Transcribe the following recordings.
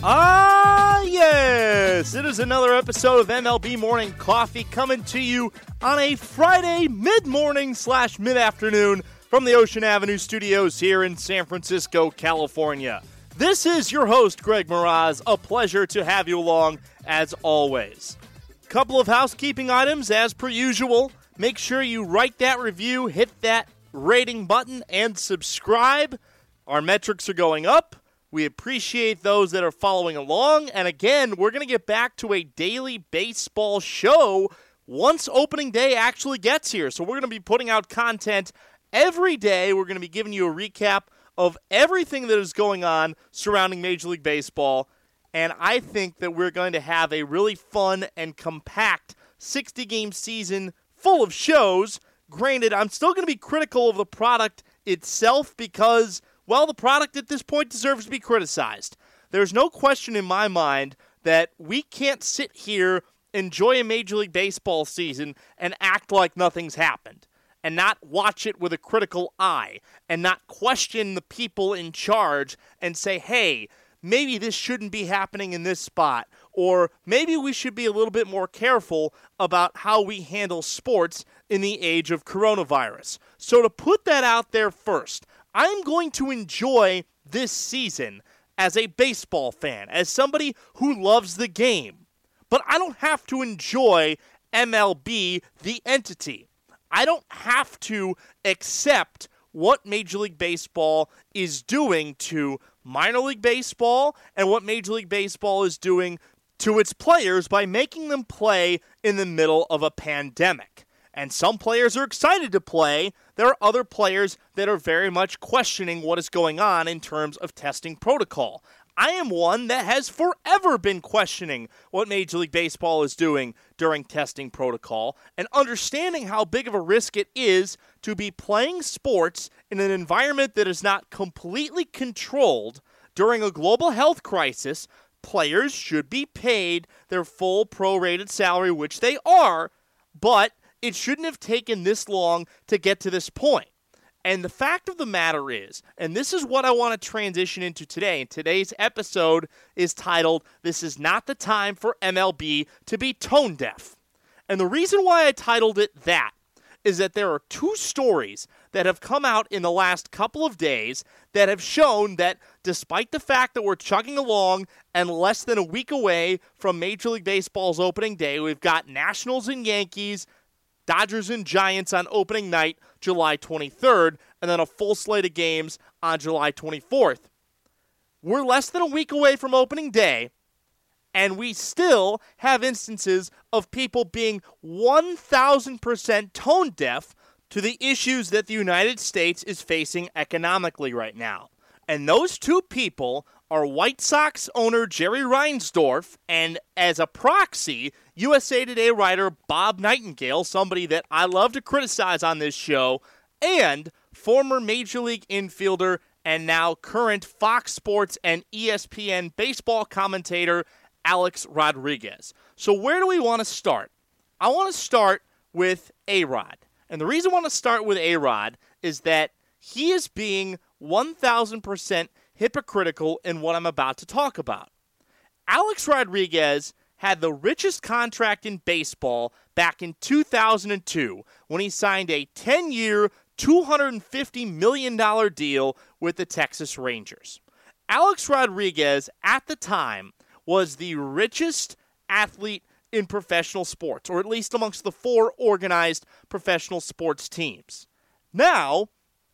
Ah, yes! It is another episode of MLB Morning Coffee coming to you on a Friday mid morning slash mid afternoon from the Ocean Avenue studios here in San Francisco, California. This is your host, Greg Moraz. A pleasure to have you along as always. Couple of housekeeping items as per usual. Make sure you write that review, hit that rating button, and subscribe. Our metrics are going up. We appreciate those that are following along. And again, we're going to get back to a daily baseball show once opening day actually gets here. So we're going to be putting out content every day. We're going to be giving you a recap of everything that is going on surrounding Major League Baseball. And I think that we're going to have a really fun and compact 60 game season full of shows. Granted, I'm still going to be critical of the product itself because well, the product at this point deserves to be criticized. There's no question in my mind that we can't sit here, enjoy a Major League Baseball season, and act like nothing's happened, and not watch it with a critical eye, and not question the people in charge and say, hey, maybe this shouldn't be happening in this spot, or maybe we should be a little bit more careful about how we handle sports in the age of coronavirus. So, to put that out there first, I'm going to enjoy this season as a baseball fan, as somebody who loves the game. But I don't have to enjoy MLB, the entity. I don't have to accept what Major League Baseball is doing to minor league baseball and what Major League Baseball is doing to its players by making them play in the middle of a pandemic. And some players are excited to play. There are other players that are very much questioning what is going on in terms of testing protocol. I am one that has forever been questioning what Major League Baseball is doing during testing protocol and understanding how big of a risk it is to be playing sports in an environment that is not completely controlled during a global health crisis. Players should be paid their full prorated salary, which they are, but it shouldn't have taken this long to get to this point. And the fact of the matter is, and this is what I want to transition into today, and today's episode is titled, This is Not the Time for MLB to Be Tone Deaf. And the reason why I titled it that is that there are two stories that have come out in the last couple of days that have shown that despite the fact that we're chugging along and less than a week away from Major League Baseball's opening day, we've got Nationals and Yankees Dodgers and Giants on opening night, July 23rd, and then a full slate of games on July 24th. We're less than a week away from opening day, and we still have instances of people being 1,000% tone deaf to the issues that the United States is facing economically right now. And those two people are White Sox owner Jerry Reinsdorf and, as a proxy, USA Today writer Bob Nightingale, somebody that I love to criticize on this show, and former Major League infielder and now current Fox Sports and ESPN baseball commentator Alex Rodriguez. So, where do we want to start? I want to start with A Rod. And the reason I want to start with A Rod is that he is being 1000% hypocritical in what I'm about to talk about. Alex Rodriguez had the richest contract in baseball back in 2002 when he signed a 10 year, $250 million deal with the Texas Rangers. Alex Rodriguez, at the time, was the richest athlete in professional sports, or at least amongst the four organized professional sports teams. Now,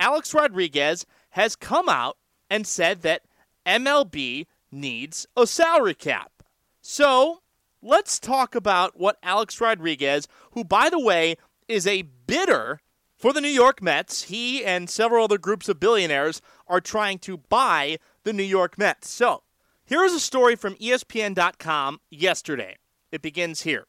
Alex Rodriguez has come out and said that MLB needs a salary cap. So let's talk about what Alex Rodriguez, who, by the way, is a bidder for the New York Mets, he and several other groups of billionaires are trying to buy the New York Mets. So here is a story from ESPN.com yesterday. It begins here.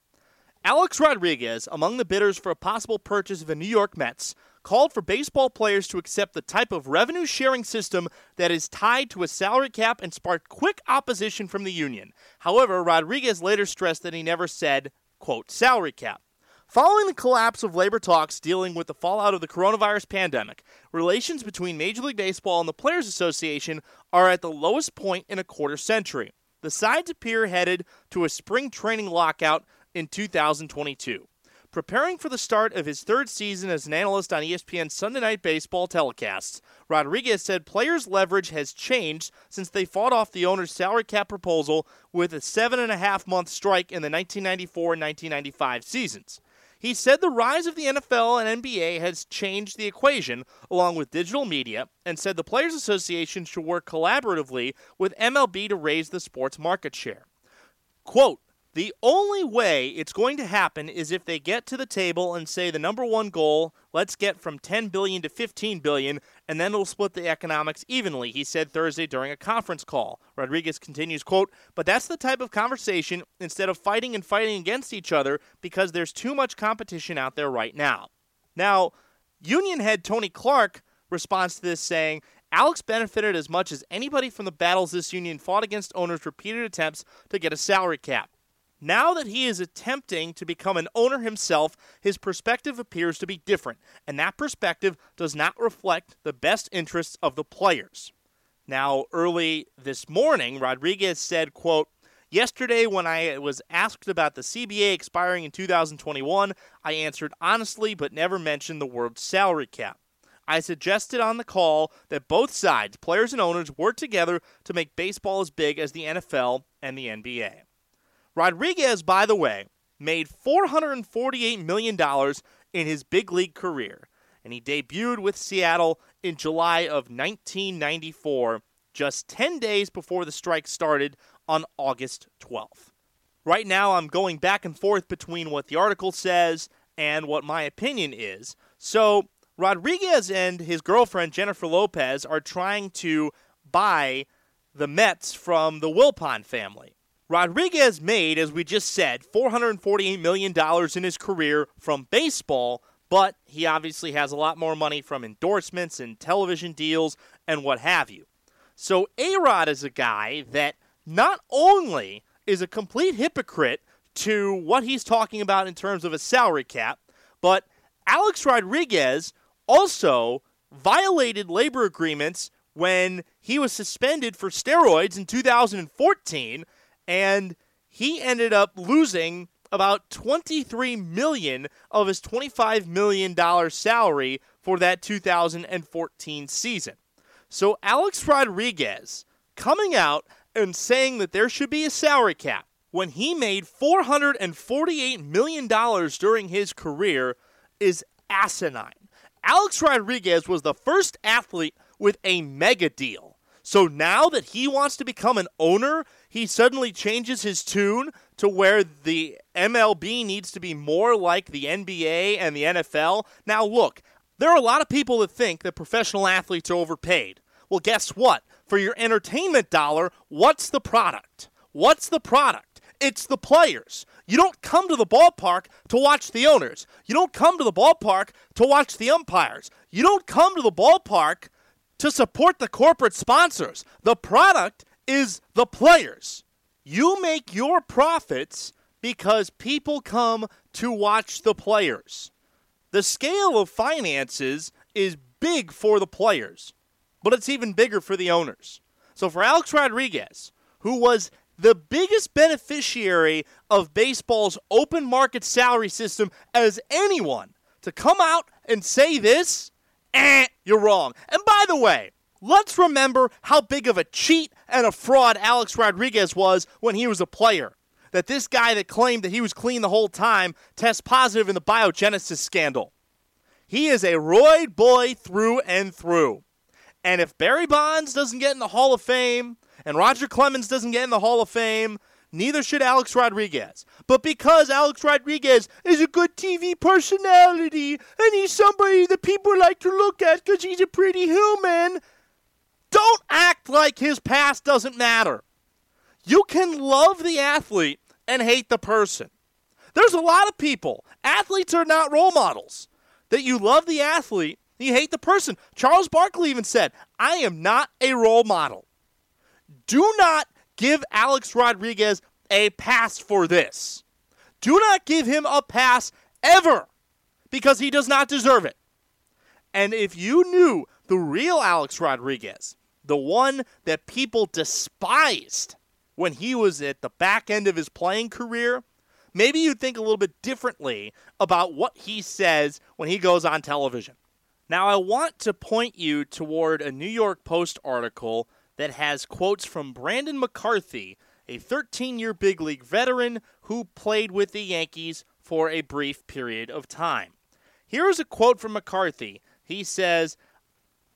Alex Rodriguez, among the bidders for a possible purchase of the New York Mets, called for baseball players to accept the type of revenue sharing system that is tied to a salary cap and sparked quick opposition from the union. However, Rodriguez later stressed that he never said, quote, salary cap. Following the collapse of labor talks dealing with the fallout of the coronavirus pandemic, relations between Major League Baseball and the Players Association are at the lowest point in a quarter century. the sides appear headed to a spring training lockout in 2022. Preparing for the start of his third season as an analyst on ESPN's Sunday Night Baseball telecasts, Rodriguez said players' leverage has changed since they fought off the owner's salary cap proposal with a seven and a half month strike in the 1994 and 1995 seasons. He said the rise of the NFL and NBA has changed the equation, along with digital media, and said the Players Association should work collaboratively with MLB to raise the sport's market share. Quote, the only way it's going to happen is if they get to the table and say the number one goal, let's get from 10 billion to 15 billion, and then we'll split the economics evenly, he said Thursday during a conference call. Rodriguez continues, quote, but that's the type of conversation instead of fighting and fighting against each other because there's too much competition out there right now. Now, Union head Tony Clark responds to this saying, Alex benefited as much as anybody from the battles this union fought against owners' repeated attempts to get a salary cap. Now that he is attempting to become an owner himself, his perspective appears to be different, and that perspective does not reflect the best interests of the players. Now, early this morning, Rodriguez said, quote, Yesterday, when I was asked about the CBA expiring in 2021, I answered honestly but never mentioned the word salary cap. I suggested on the call that both sides, players and owners, work together to make baseball as big as the NFL and the NBA. Rodriguez, by the way, made $448 million in his big league career, and he debuted with Seattle in July of 1994, just 10 days before the strike started on August 12th. Right now, I'm going back and forth between what the article says and what my opinion is. So, Rodriguez and his girlfriend, Jennifer Lopez, are trying to buy the Mets from the Wilpon family. Rodriguez made, as we just said, $448 million in his career from baseball, but he obviously has a lot more money from endorsements and television deals and what have you. So A Rod is a guy that not only is a complete hypocrite to what he's talking about in terms of a salary cap, but Alex Rodriguez also violated labor agreements when he was suspended for steroids in 2014 and he ended up losing about 23 million of his 25 million dollar salary for that 2014 season. So Alex Rodriguez coming out and saying that there should be a salary cap when he made 448 million dollars during his career is asinine. Alex Rodriguez was the first athlete with a mega deal. So now that he wants to become an owner he suddenly changes his tune to where the MLB needs to be more like the NBA and the NFL. Now, look, there are a lot of people that think that professional athletes are overpaid. Well, guess what? For your entertainment dollar, what's the product? What's the product? It's the players. You don't come to the ballpark to watch the owners. You don't come to the ballpark to watch the umpires. You don't come to the ballpark to support the corporate sponsors. The product is the players. You make your profits because people come to watch the players. The scale of finances is big for the players, but it's even bigger for the owners. So for Alex Rodriguez, who was the biggest beneficiary of baseball's open market salary system as anyone, to come out and say this, eh, you're wrong. And by the way, Let's remember how big of a cheat and a fraud Alex Rodriguez was when he was a player. That this guy that claimed that he was clean the whole time tests positive in the biogenesis scandal. He is a roid boy through and through. And if Barry Bonds doesn't get in the Hall of Fame and Roger Clemens doesn't get in the Hall of Fame, neither should Alex Rodriguez. But because Alex Rodriguez is a good TV personality and he's somebody that people like to look at because he's a pretty human, don't act like his past doesn't matter. You can love the athlete and hate the person. There's a lot of people, athletes are not role models, that you love the athlete, you hate the person. Charles Barkley even said, I am not a role model. Do not give Alex Rodriguez a pass for this. Do not give him a pass ever because he does not deserve it. And if you knew the real Alex Rodriguez, the one that people despised when he was at the back end of his playing career, maybe you'd think a little bit differently about what he says when he goes on television. Now, I want to point you toward a New York Post article that has quotes from Brandon McCarthy, a 13 year big league veteran who played with the Yankees for a brief period of time. Here is a quote from McCarthy. He says,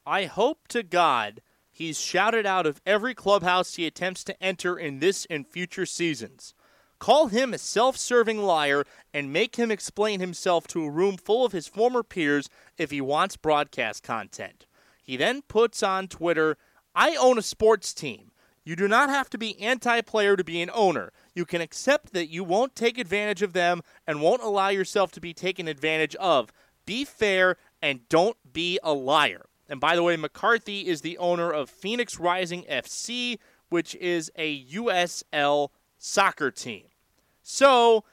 I hope to God he's shouted out of every clubhouse he attempts to enter in this and future seasons. Call him a self serving liar and make him explain himself to a room full of his former peers if he wants broadcast content. He then puts on Twitter I own a sports team. You do not have to be anti player to be an owner. You can accept that you won't take advantage of them and won't allow yourself to be taken advantage of. Be fair and don't be a liar. And by the way, McCarthy is the owner of Phoenix Rising FC, which is a USL soccer team. So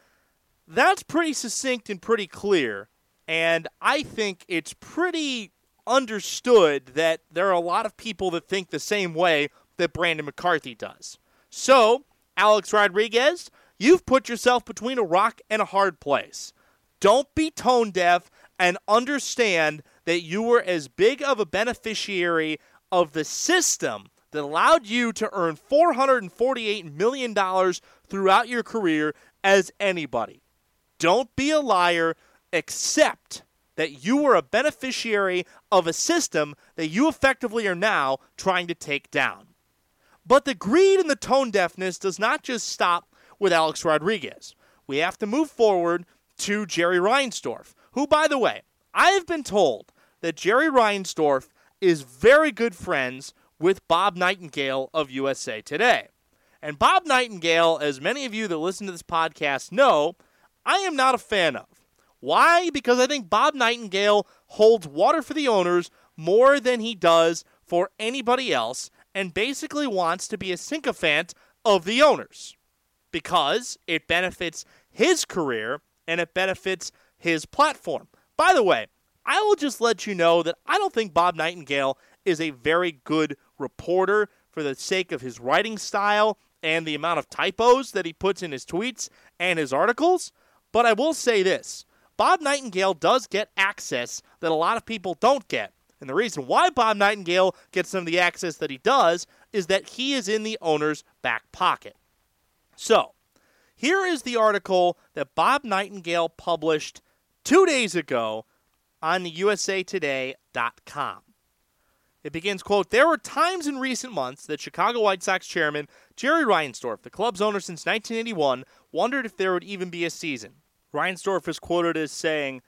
that's pretty succinct and pretty clear. And I think it's pretty understood that there are a lot of people that think the same way that Brandon McCarthy does. So, Alex Rodriguez, you've put yourself between a rock and a hard place. Don't be tone deaf and understand that you were as big of a beneficiary of the system that allowed you to earn $448 million throughout your career as anybody. Don't be a liar, accept that you were a beneficiary of a system that you effectively are now trying to take down. But the greed and the tone deafness does not just stop with Alex Rodriguez. We have to move forward to Jerry Reinsdorf, who, by the way, I have been told that Jerry Reinsdorf is very good friends with Bob Nightingale of USA Today. And Bob Nightingale, as many of you that listen to this podcast know, I am not a fan of. Why? Because I think Bob Nightingale holds water for the owners more than he does for anybody else and basically wants to be a sycophant of the owners because it benefits his career and it benefits his platform. By the way, I will just let you know that I don't think Bob Nightingale is a very good reporter for the sake of his writing style and the amount of typos that he puts in his tweets and his articles. But I will say this Bob Nightingale does get access that a lot of people don't get. And the reason why Bob Nightingale gets some of the access that he does is that he is in the owner's back pocket. So, here is the article that Bob Nightingale published two days ago on the usatoday.com. It begins, quote, There were times in recent months that Chicago White Sox chairman Jerry Reinsdorf, the club's owner since 1981, wondered if there would even be a season. Reinsdorf is quoted as saying,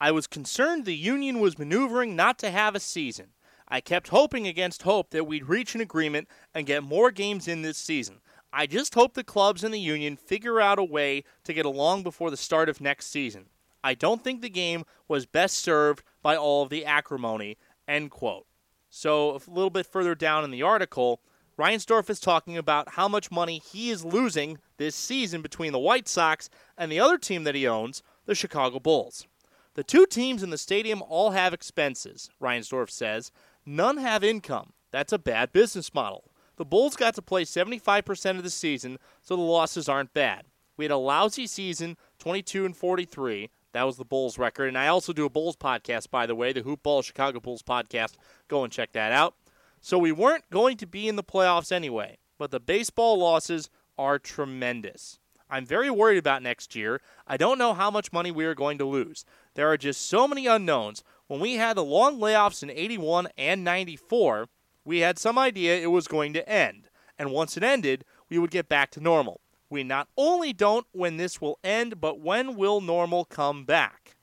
I was concerned the union was maneuvering not to have a season. I kept hoping against hope that we'd reach an agreement and get more games in this season. I just hope the clubs and the union figure out a way to get along before the start of next season. I don't think the game was best served by all of the acrimony. End quote. So, a little bit further down in the article, Reinsdorf is talking about how much money he is losing this season between the White Sox and the other team that he owns, the Chicago Bulls. The two teams in the stadium all have expenses, Reinsdorf says. None have income. That's a bad business model. The Bulls got to play 75% of the season, so the losses aren't bad. We had a lousy season, 22 and 43. That was the Bulls record. And I also do a Bulls podcast, by the way, the Hoop Ball Chicago Bulls podcast. Go and check that out. So we weren't going to be in the playoffs anyway, but the baseball losses are tremendous. I'm very worried about next year. I don't know how much money we are going to lose. There are just so many unknowns. When we had the long layoffs in 81 and 94, we had some idea it was going to end. And once it ended, we would get back to normal. We not only don't when this will end, but when will normal come back?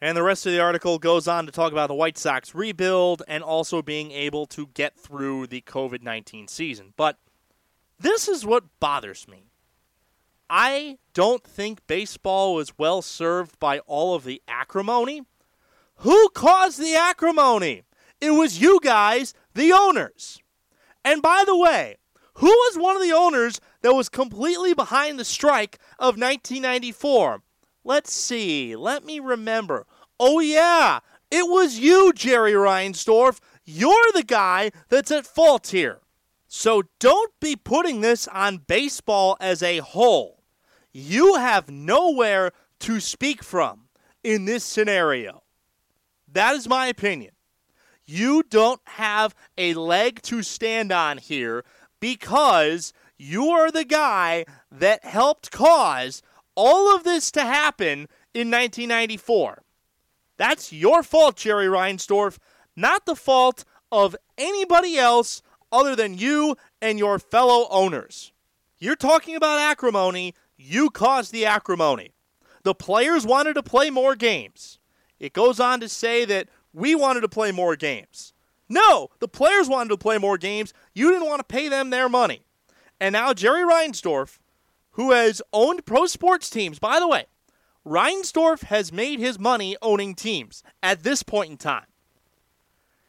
And the rest of the article goes on to talk about the White Sox rebuild and also being able to get through the COVID 19 season. But this is what bothers me. I don't think baseball was well served by all of the acrimony. Who caused the acrimony? It was you guys, the owners. And by the way, who was one of the owners that was completely behind the strike of 1994? Let's see. Let me remember. Oh, yeah. It was you, Jerry Reinsdorf. You're the guy that's at fault here. So don't be putting this on baseball as a whole. You have nowhere to speak from in this scenario. That is my opinion. You don't have a leg to stand on here because you are the guy that helped cause all of this to happen in 1994. That's your fault, Jerry Reinsdorf, not the fault of anybody else other than you and your fellow owners. You're talking about acrimony. You caused the acrimony. The players wanted to play more games. It goes on to say that we wanted to play more games. No, the players wanted to play more games. You didn't want to pay them their money. And now Jerry Reinsdorf, who has owned pro sports teams, by the way, Reinsdorf has made his money owning teams at this point in time.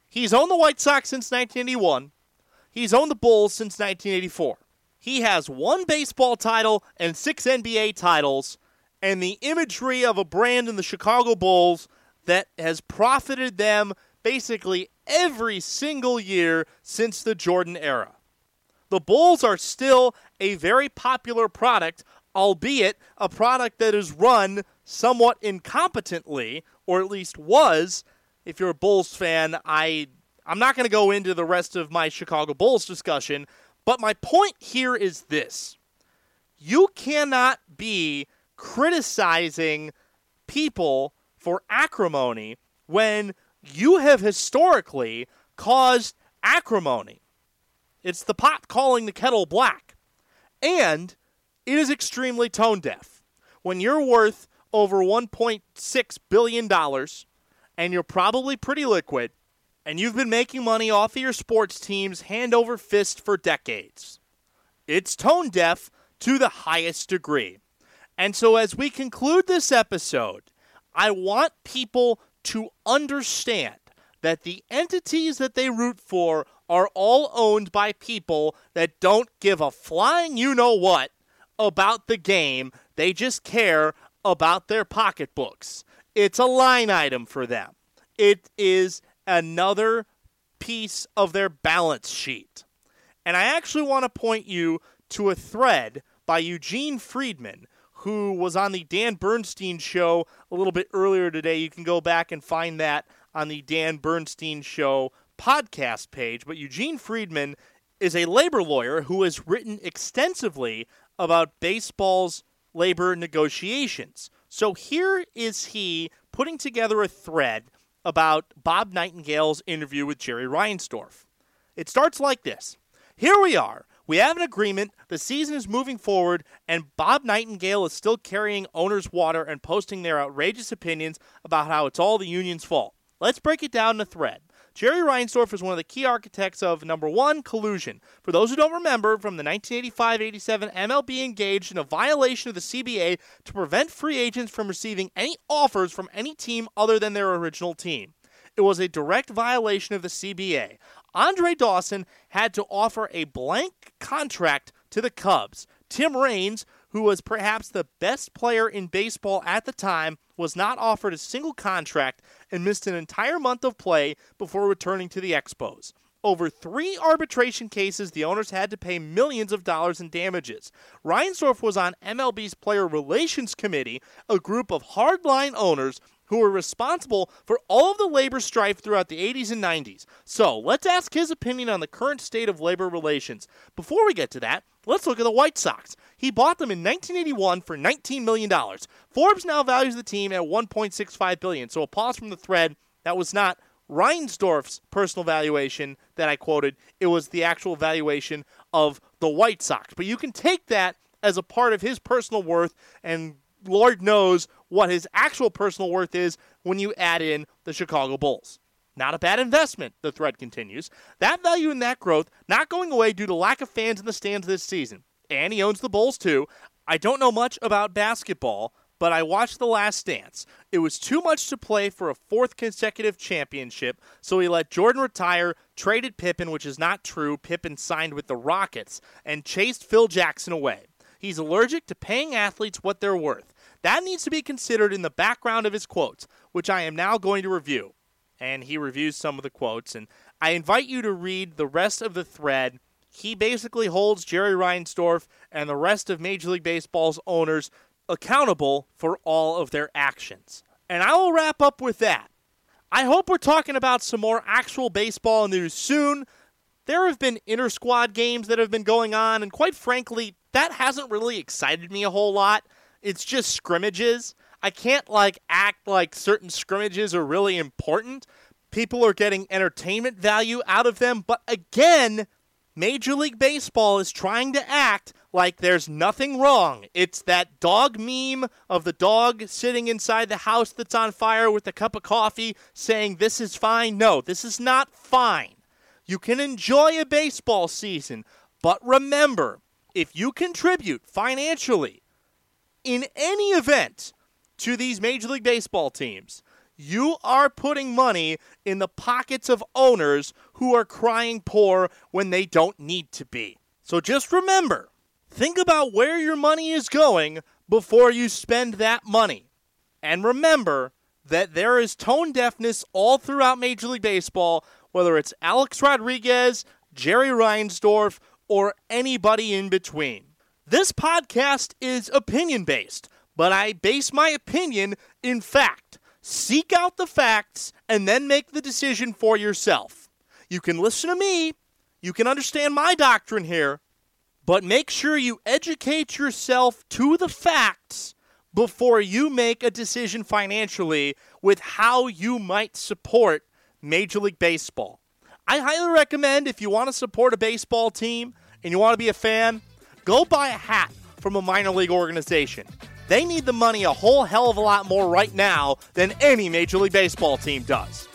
He's owned the White Sox since 1981. He's owned the Bulls since 1984. He has one baseball title and six NBA titles, and the imagery of a brand in the Chicago Bulls that has profited them basically every single year since the Jordan era. The Bulls are still a very popular product, albeit a product that is run somewhat incompetently, or at least was. If you're a Bulls fan, I I'm not going to go into the rest of my Chicago Bulls discussion, but my point here is this. You cannot be criticizing people for acrimony when you have historically caused acrimony. It's the pot calling the kettle black. And it is extremely tone deaf. When you're worth over $1.6 billion and you're probably pretty liquid, and you've been making money off of your sports teams hand over fist for decades. It's tone deaf to the highest degree. And so, as we conclude this episode, I want people to understand that the entities that they root for are all owned by people that don't give a flying you know what about the game. They just care about their pocketbooks. It's a line item for them. It is another piece of their balance sheet. And I actually want to point you to a thread by Eugene Freedman, who was on the Dan Bernstein show a little bit earlier today. You can go back and find that on the Dan Bernstein show podcast page. But Eugene Freedman is a labor lawyer who has written extensively about baseball's labor negotiations. So here is he putting together a thread about Bob Nightingale's interview with Jerry Reinsdorf. It starts like this Here we are. We have an agreement. The season is moving forward, and Bob Nightingale is still carrying owner's water and posting their outrageous opinions about how it's all the union's fault. Let's break it down in a thread. Jerry Reinsdorf is one of the key architects of number one, collusion. For those who don't remember, from the 1985 87, MLB engaged in a violation of the CBA to prevent free agents from receiving any offers from any team other than their original team. It was a direct violation of the CBA. Andre Dawson had to offer a blank contract to the Cubs. Tim Raines, who was perhaps the best player in baseball at the time, was not offered a single contract and missed an entire month of play before returning to the Expos. Over three arbitration cases, the owners had to pay millions of dollars in damages. Reinsdorf was on MLB's Player Relations Committee, a group of hardline owners who were responsible for all of the labor strife throughout the 80s and 90s. So let's ask his opinion on the current state of labor relations. Before we get to that, let's look at the White Sox. He bought them in 1981 for $19 million. Forbes now values the team at 1.65 billion. So a pause from the thread. That was not Reinsdorf's personal valuation that I quoted. It was the actual valuation of the White Sox. But you can take that as a part of his personal worth and Lord knows what his actual personal worth is when you add in the Chicago Bulls. Not a bad investment, the thread continues. That value and that growth not going away due to lack of fans in the stands this season. And he owns the Bulls too. I don't know much about basketball, but I watched The Last Dance. It was too much to play for a fourth consecutive championship, so he let Jordan retire, traded Pippen, which is not true. Pippen signed with the Rockets, and chased Phil Jackson away. He's allergic to paying athletes what they're worth. That needs to be considered in the background of his quotes, which I am now going to review. And he reviews some of the quotes, and I invite you to read the rest of the thread he basically holds Jerry Reinsdorf and the rest of Major League Baseball's owners accountable for all of their actions. And I will wrap up with that. I hope we're talking about some more actual baseball news soon. There have been inter squad games that have been going on, and quite frankly, that hasn't really excited me a whole lot. It's just scrimmages. I can't like act like certain scrimmages are really important. People are getting entertainment value out of them, but again, Major League Baseball is trying to act like there's nothing wrong. It's that dog meme of the dog sitting inside the house that's on fire with a cup of coffee saying, This is fine. No, this is not fine. You can enjoy a baseball season, but remember, if you contribute financially in any event to these Major League Baseball teams, you are putting money in the pockets of owners who are crying poor when they don't need to be. So just remember think about where your money is going before you spend that money. And remember that there is tone deafness all throughout Major League Baseball, whether it's Alex Rodriguez, Jerry Reinsdorf, or anybody in between. This podcast is opinion based, but I base my opinion in fact. Seek out the facts and then make the decision for yourself. You can listen to me, you can understand my doctrine here, but make sure you educate yourself to the facts before you make a decision financially with how you might support Major League Baseball. I highly recommend if you want to support a baseball team and you want to be a fan, go buy a hat from a minor league organization. They need the money a whole hell of a lot more right now than any Major League Baseball team does.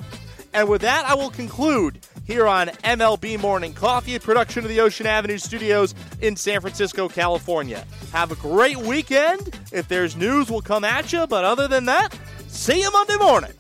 And with that, I will conclude here on MLB Morning Coffee, production of the Ocean Avenue Studios in San Francisco, California. Have a great weekend. If there's news, we'll come at you. But other than that, see you Monday morning.